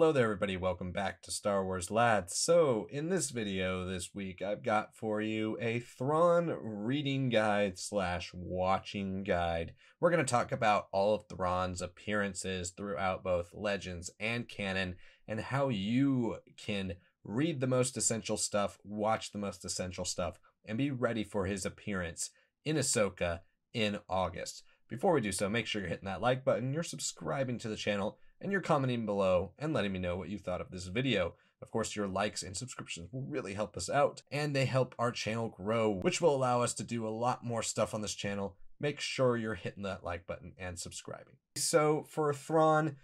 Hello there everybody, welcome back to Star Wars Lads. So, in this video this week, I've got for you a Thrawn reading guide slash watching guide. We're going to talk about all of Thrawn's appearances throughout both Legends and canon, and how you can read the most essential stuff, watch the most essential stuff, and be ready for his appearance in Ahsoka in August. Before we do so, make sure you're hitting that like button, you're subscribing to the channel, and you're commenting below and letting me know what you thought of this video. Of course, your likes and subscriptions will really help us out, and they help our channel grow, which will allow us to do a lot more stuff on this channel. Make sure you're hitting that like button and subscribing. So, for Thrawn,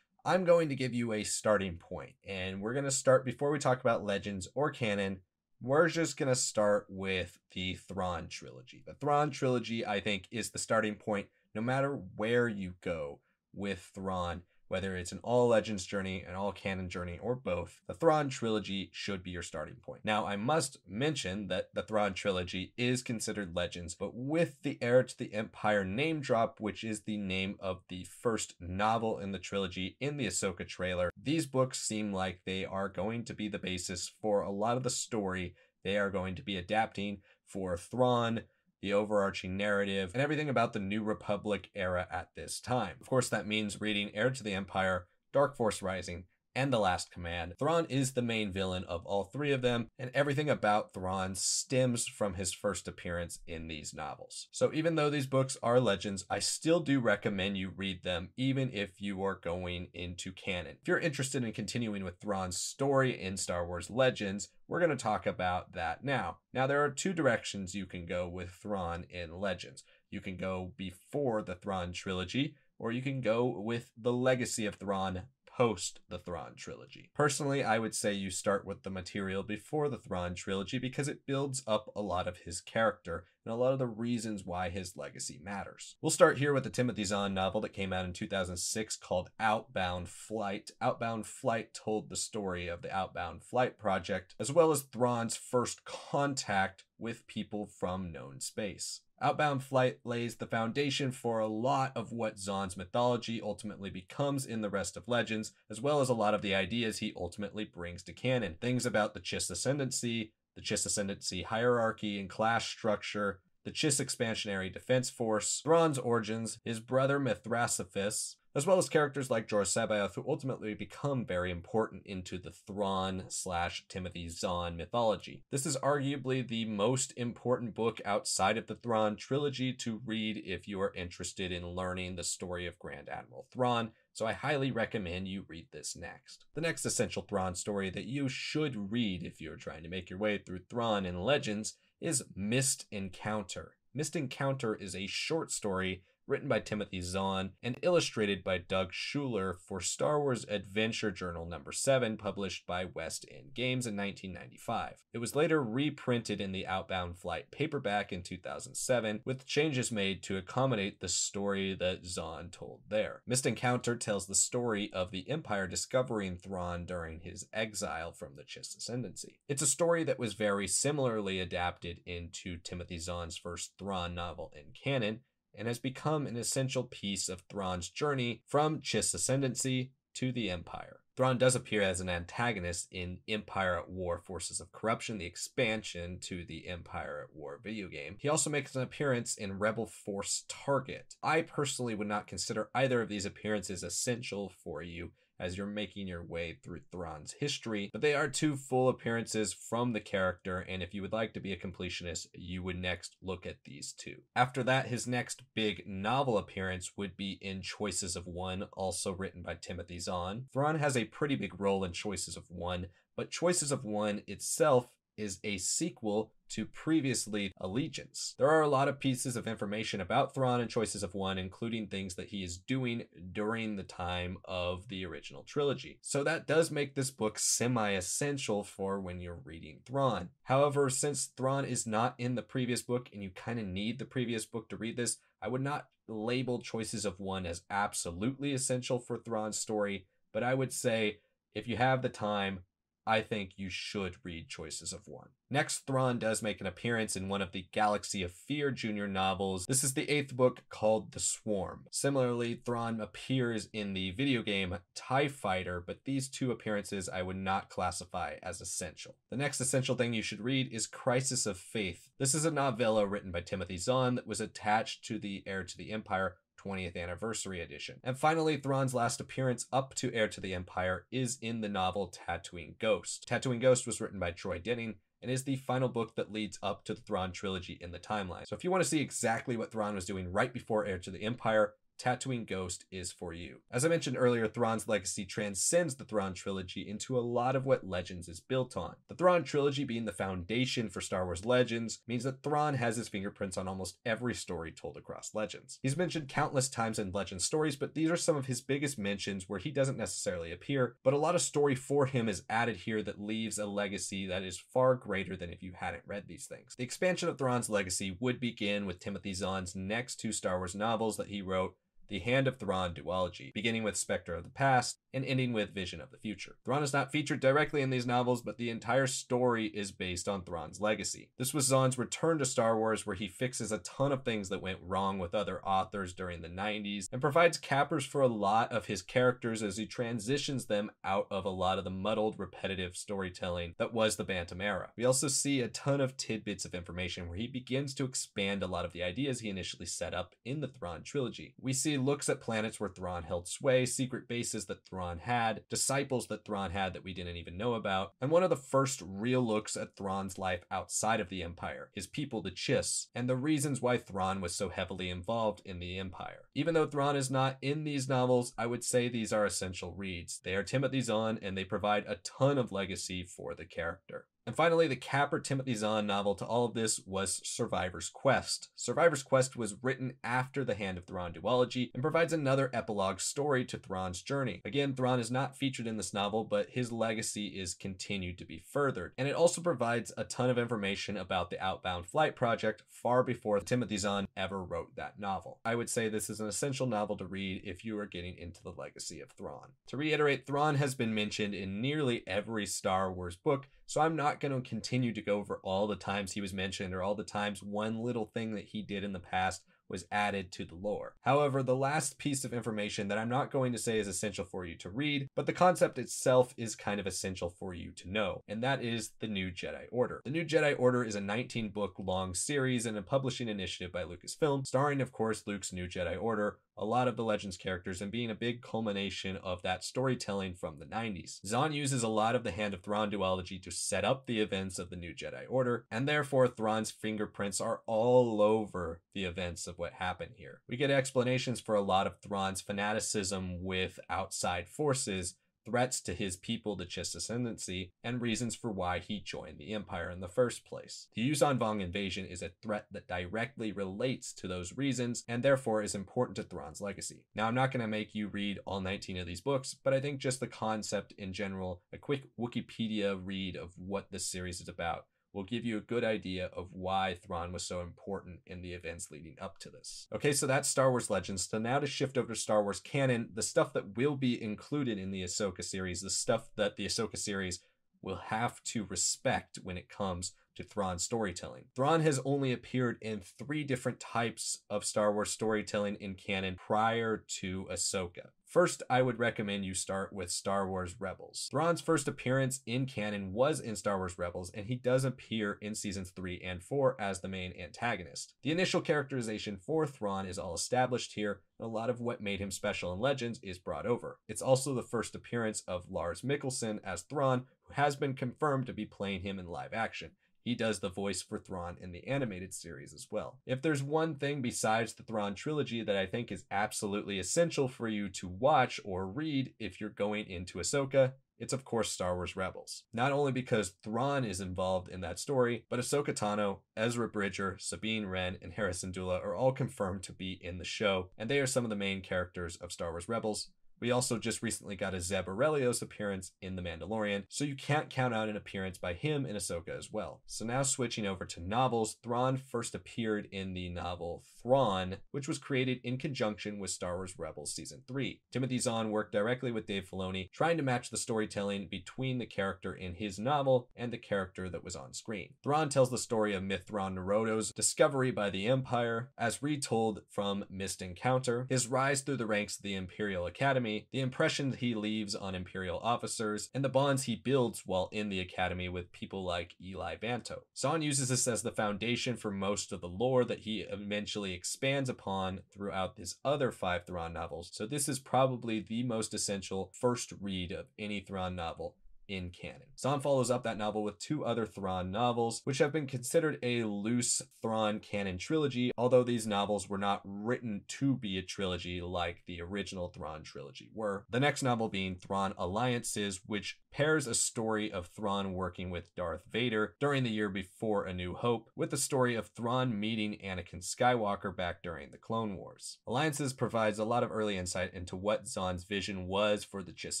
I'm going to give you a starting point, and we're going to start before we talk about Legends or canon. We're just going to start with the Thrawn trilogy. The Thrawn trilogy, I think, is the starting point no matter where you go with Thrawn whether it's an all legends journey, an all canon journey, or both, the Thrawn trilogy should be your starting point. Now, I must mention that the Thrawn trilogy is considered legends, but with the Heir to the Empire name drop, which is the name of the first novel in the trilogy in the Ahsoka trailer, these books seem like they are going to be the basis for a lot of the story they are going to be adapting for Thrawn, the overarching narrative, and everything about the New Republic era at this time. Of course, that means reading Heir to the Empire, Dark Force Rising, and The Last Command. Thrawn is the main villain of all three of them, and everything about Thrawn stems from his first appearance in these novels. So even though these books are legends, I still do recommend you read them, even if you are going into canon. If you're interested in continuing with Thrawn's story in Star Wars Legends, we're going to talk about that now. Now, there are two directions you can go with Thrawn in Legends. You can go before the Thrawn trilogy, or you can go with the Legacy of Thrawn post the Thrawn trilogy. Personally, I would say you start with the material before the Thrawn trilogy because it builds up a lot of his character and a lot of the reasons why his legacy matters. We'll start here with the Timothy Zahn novel that came out in 2006 called Outbound Flight. Outbound Flight told the story of the Outbound Flight project, as well as Thrawn's first contact with people from known space. Outbound Flight lays the foundation for a lot of what Zahn's mythology ultimately becomes in the rest of Legends, as well as a lot of the ideas he ultimately brings to canon. Things about the Chiss Ascendancy, the Chiss Ascendancy hierarchy and class structure, the Chiss Expansionary Defense Force, Thrawn's origins, his brother Mitth'ras'safis, as well as characters like Jorus C'baoth, who ultimately become very important into the Thrawn slash Timothy Zahn mythology. This is arguably the most important book outside of the Thrawn trilogy to read if you are interested in learning the story of Grand Admiral Thrawn, so I highly recommend you read this next. The next essential Thrawn story that you should read if you're trying to make your way through Thrawn and Legends is Mist Encounter. Mist Encounter is a short story written by Timothy Zahn and illustrated by Doug Shuler for Star Wars Adventure Journal number 7 published by West End Games in 1995. It was later reprinted in the Outbound Flight paperback in 2007 with changes made to accommodate the story that Zahn told there. Mist Encounter tells the story of the Empire discovering Thrawn during his exile from the Chiss Ascendancy. It's a story that was very similarly adapted into Timothy Zahn's first Thrawn novel in canon and has become an essential piece of Thrawn's journey from Chiss Ascendancy to the Empire. Thrawn does appear as an antagonist in Empire at War Forces of Corruption, the expansion to the Empire at War video game. He also makes an appearance in Rebel Force Target. I personally would not consider either of these appearances essential for you as you're making your way through Thrawn's history, but they are two full appearances from the character, and if you would like to be a completionist, you would next look at these two. After that, his next big novel appearance would be in Choices of One, also written by Timothy Zahn. Thrawn has a pretty big role in Choices of One, but Choices of One itself is a sequel to previously Allegiance. There are a lot of pieces of information about Thrawn and Choices of One, including things that he is doing during the time of the original trilogy. So that does make this book semi-essential for when you're reading Thrawn. However, since Thrawn is not in the previous book and you kind of need the previous book to read this, I would not label Choices of One as absolutely essential for Thrawn's story, but I would say if you have the time, I think you should read Choices of One. Next, Thrawn does make an appearance in one of the Galaxy of Fear junior novels. This is the eighth book called The Swarm. Similarly, Thrawn appears in the video game TIE Fighter, but these two appearances I would not classify as essential. The next essential thing you should read is Crisis of Faith. This is a novella written by Timothy Zahn that was attached to the Heir to the Empire 20th anniversary edition. And finally, Thrawn's last appearance up to Heir to the Empire is in the novel Tatooine Ghost. Tatooine Ghost was written by Troy Denning and is the final book that leads up to the Thrawn trilogy in the timeline. So if you want to see exactly what Thrawn was doing right before Heir to the Empire, Tatooine Ghost is for you. As I mentioned earlier, Thrawn's legacy transcends the Thrawn trilogy into a lot of what Legends is built on. The Thrawn trilogy being the foundation for Star Wars Legends means that Thrawn has his fingerprints on almost every story told across Legends. He's mentioned countless times in Legends stories, but these are some of his biggest mentions where he doesn't necessarily appear, but a lot of story for him is added here that leaves a legacy that is far greater than if you hadn't read these things. The expansion of Thrawn's legacy would begin with Timothy Zahn's next two Star Wars novels that he wrote the Hand of Thrawn duology, beginning with Spectre of the Past and ending with Vision of the Future. Thrawn is not featured directly in these novels, but the entire story is based on Thrawn's legacy. This was Zahn's return to Star Wars, where he fixes a ton of things that went wrong with other authors during the 90s and provides cappers for a lot of his characters as he transitions them out of a lot of the muddled, repetitive storytelling that was the Bantam era. We also see a ton of tidbits of information where he begins to expand a lot of the ideas he initially set up in the Thrawn trilogy. We see looks at planets where Thrawn held sway, secret bases that Thrawn had, disciples that Thrawn had that we didn't even know about, and one of the first real looks at Thrawn's life outside of the Empire, his people, the Chiss, and the reasons why Thrawn was so heavily involved in the Empire. Even though Thrawn is not in these novels, I would say these are essential reads. They are Timothy Zahn, and they provide a ton of legacy for the character. And finally, the capper Timothy Zahn novel to all of this was Survivor's Quest. Survivor's Quest was written after the Hand of Thrawn duology and provides another epilogue story to Thrawn's journey. Again, Thrawn is not featured in this novel, but his legacy is continued to be furthered. And it also provides a ton of information about the Outbound Flight project far before Timothy Zahn ever wrote that novel. I would say this is an essential novel to read if you are getting into the legacy of Thrawn. To reiterate, Thrawn has been mentioned in nearly every Star Wars book, so I'm not going to continue to go over all the times he was mentioned or all the times one little thing that he did in the past was added to the lore. However, the last piece of information that I'm not going to say is essential for you to read, but the concept itself is kind of essential for you to know, and that is the New Jedi Order. The New Jedi Order is a 19 book long series and a publishing initiative by Lucasfilm, starring, of course, Luke's New Jedi Order, a lot of the Legends characters and being a big culmination of that storytelling from the 90s. Zahn uses a lot of the Hand of Thrawn duology to set up the events of the New Jedi Order, and therefore Thrawn's fingerprints are all over the events of what happened here. We get explanations for a lot of Thrawn's fanaticism with outside forces threats to his people, the Chiss ascendancy, and reasons for why he joined the Empire in the first place. The Yuuzhan Vong invasion is a threat that directly relates to those reasons and therefore is important to Thrawn's legacy. Now, I'm not going to make you read all 19 of these books, but I think just the concept in general, a quick Wikipedia read of what this series is about, will give you a good idea of why Thrawn was so important in the events leading up to this. Okay, so that's Star Wars Legends. So now to shift over to Star Wars canon, the stuff that will be included in the Ahsoka series, the stuff that the Ahsoka series will have to respect when it comes to Thrawn storytelling. Thrawn has only appeared in three different types of Star Wars storytelling in canon prior to Ahsoka. First, I would recommend you start with Star Wars Rebels. Thrawn's first appearance in canon was in Star Wars Rebels, and he does appear in seasons 3 and 4 as the main antagonist. The initial characterization for Thrawn is all established here, and a lot of what made him special in Legends is brought over. It's also the first appearance of Lars Mikkelsen as Thrawn, who has been confirmed to be playing him in live action. He does the voice for Thrawn in the animated series as well. If there's one thing besides the Thrawn trilogy that I think is absolutely essential for you to watch or read if you're going into Ahsoka, it's of course Star Wars Rebels. Not only because Thrawn is involved in that story, but Ahsoka Tano, Ezra Bridger, Sabine Wren, and Hera Syndulla are all confirmed to be in the show, and they are some of the main characters of Star Wars Rebels, We also just recently got a Zeb Orrelios appearance in The Mandalorian, so you can't count out an appearance by him in Ahsoka as well. So now switching over to novels, Thrawn first appeared in the novel Thrawn, which was created in conjunction with Star Wars Rebels Season 3. Timothy Zahn worked directly with Dave Filoni, trying to match the storytelling between the character in his novel and the character that was on screen. Thrawn tells the story of Mitth'raw'nuruodo's discovery by the Empire, as retold from Mist Encounter, his rise through the ranks of the Imperial Academy, the impression he leaves on Imperial officers, and the bonds he builds while in the Academy with people like Eli Vanto. Zahn uses this as the foundation for most of the lore that he eventually expands upon throughout his other five Thrawn novels, so this is probably the most essential first read of any Thrawn novel in canon. Zahn follows up that novel with two other Thrawn novels, which have been considered a loose Thrawn canon trilogy, although these novels were not written to be a trilogy like the original Thrawn trilogy were. The next novel being Thrawn Alliances, which pairs a story of Thrawn working with Darth Vader during the year before A New Hope with the story of Thrawn meeting Anakin Skywalker back during the Clone Wars. Alliances provides a lot of early insight into what Zahn's vision was for the Chiss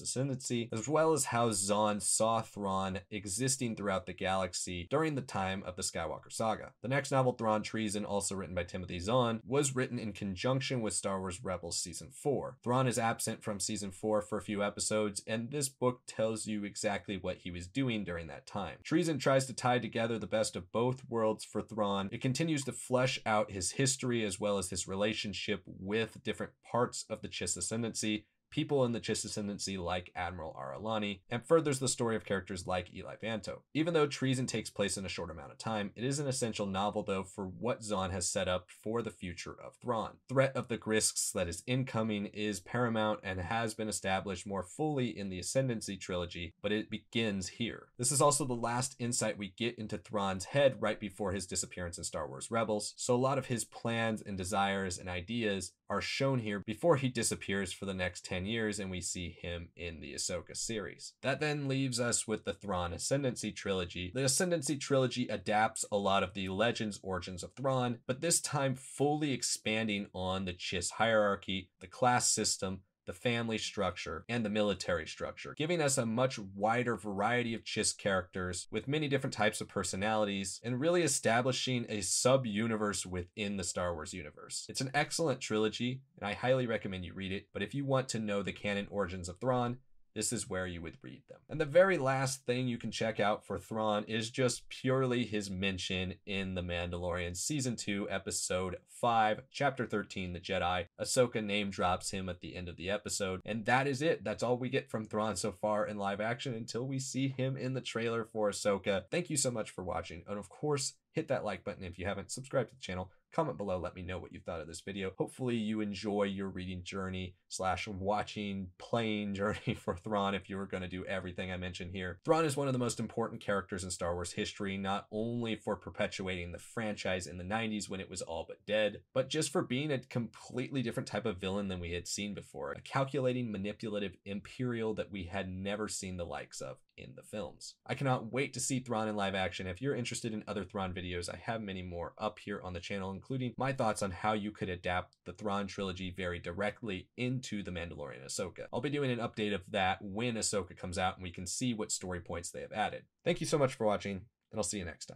Ascendancy, as well as how Zahn saw Thrawn existing throughout the galaxy during the time of the Skywalker saga. The next novel, Thrawn Treason, also written by Timothy Zahn, was written in conjunction with Star Wars Rebels Season 4. Thrawn is absent from Season 4 for a few episodes, and this book tells you exactly what he was doing during that time. Treason tries to tie together the best of both worlds for Thrawn. It continues to flesh out his history as well as his relationship with different parts of the Chiss Ascendancy people in the Chiss ascendancy like Admiral Ar'alani, and furthers the story of characters like Eli Vanto. Even though Treason takes place in a short amount of time, it is an essential novel though for what Zahn has set up for the future of Thrawn. Threat of the Grysk that is incoming is paramount and has been established more fully in the Ascendancy trilogy, but it begins here. This is also the last insight we get into Thrawn's head right before his disappearance in Star Wars Rebels, so a lot of his plans and desires and ideas are shown here before he disappears for the next 10 years and we see him in the Ahsoka series. That then leaves us with the Thrawn Ascendancy trilogy. The Ascendancy trilogy adapts a lot of the Legends origins of Thrawn, but this time fully expanding on the Chiss hierarchy, the class system, the family structure, and the military structure, giving us a much wider variety of Chiss characters with many different types of personalities and really establishing a sub universe within the Star Wars universe. It's an excellent trilogy, and I highly recommend you read it, but if you want to know the canon origins of Thrawn, this is where you would read them. And the very last thing you can check out for Thrawn is just purely his mention in The Mandalorian Season 2, Episode 5, Chapter 13, The Jedi. Ahsoka name drops him at the end of the episode. And that is it. That's all we get from Thrawn so far in live action until we see him in the trailer for Ahsoka. Thank you so much for watching. And of course, hit that like button if you haven't, subscribe to the channel, comment below, let me know what you thought of this video. Hopefully you enjoy your reading journey slash watching playing journey for Thrawn if you were going to do everything I mentioned here. Thrawn is one of the most important characters in Star Wars history, not only for perpetuating the franchise in the 90s when it was all but dead, but just for being a completely different type of villain than we had seen before. A calculating, manipulative Imperial that we had never seen the likes of in the films. I cannot wait to see Thrawn in live action. If you're interested in other Thrawn videos, I have many more up here on the channel, including my thoughts on how you could adapt the Thrawn trilogy very directly into The Mandalorian Ahsoka. I'll be doing an update of that when Ahsoka comes out and we can see what story points they have added. Thank you so much for watching, and I'll see you next time.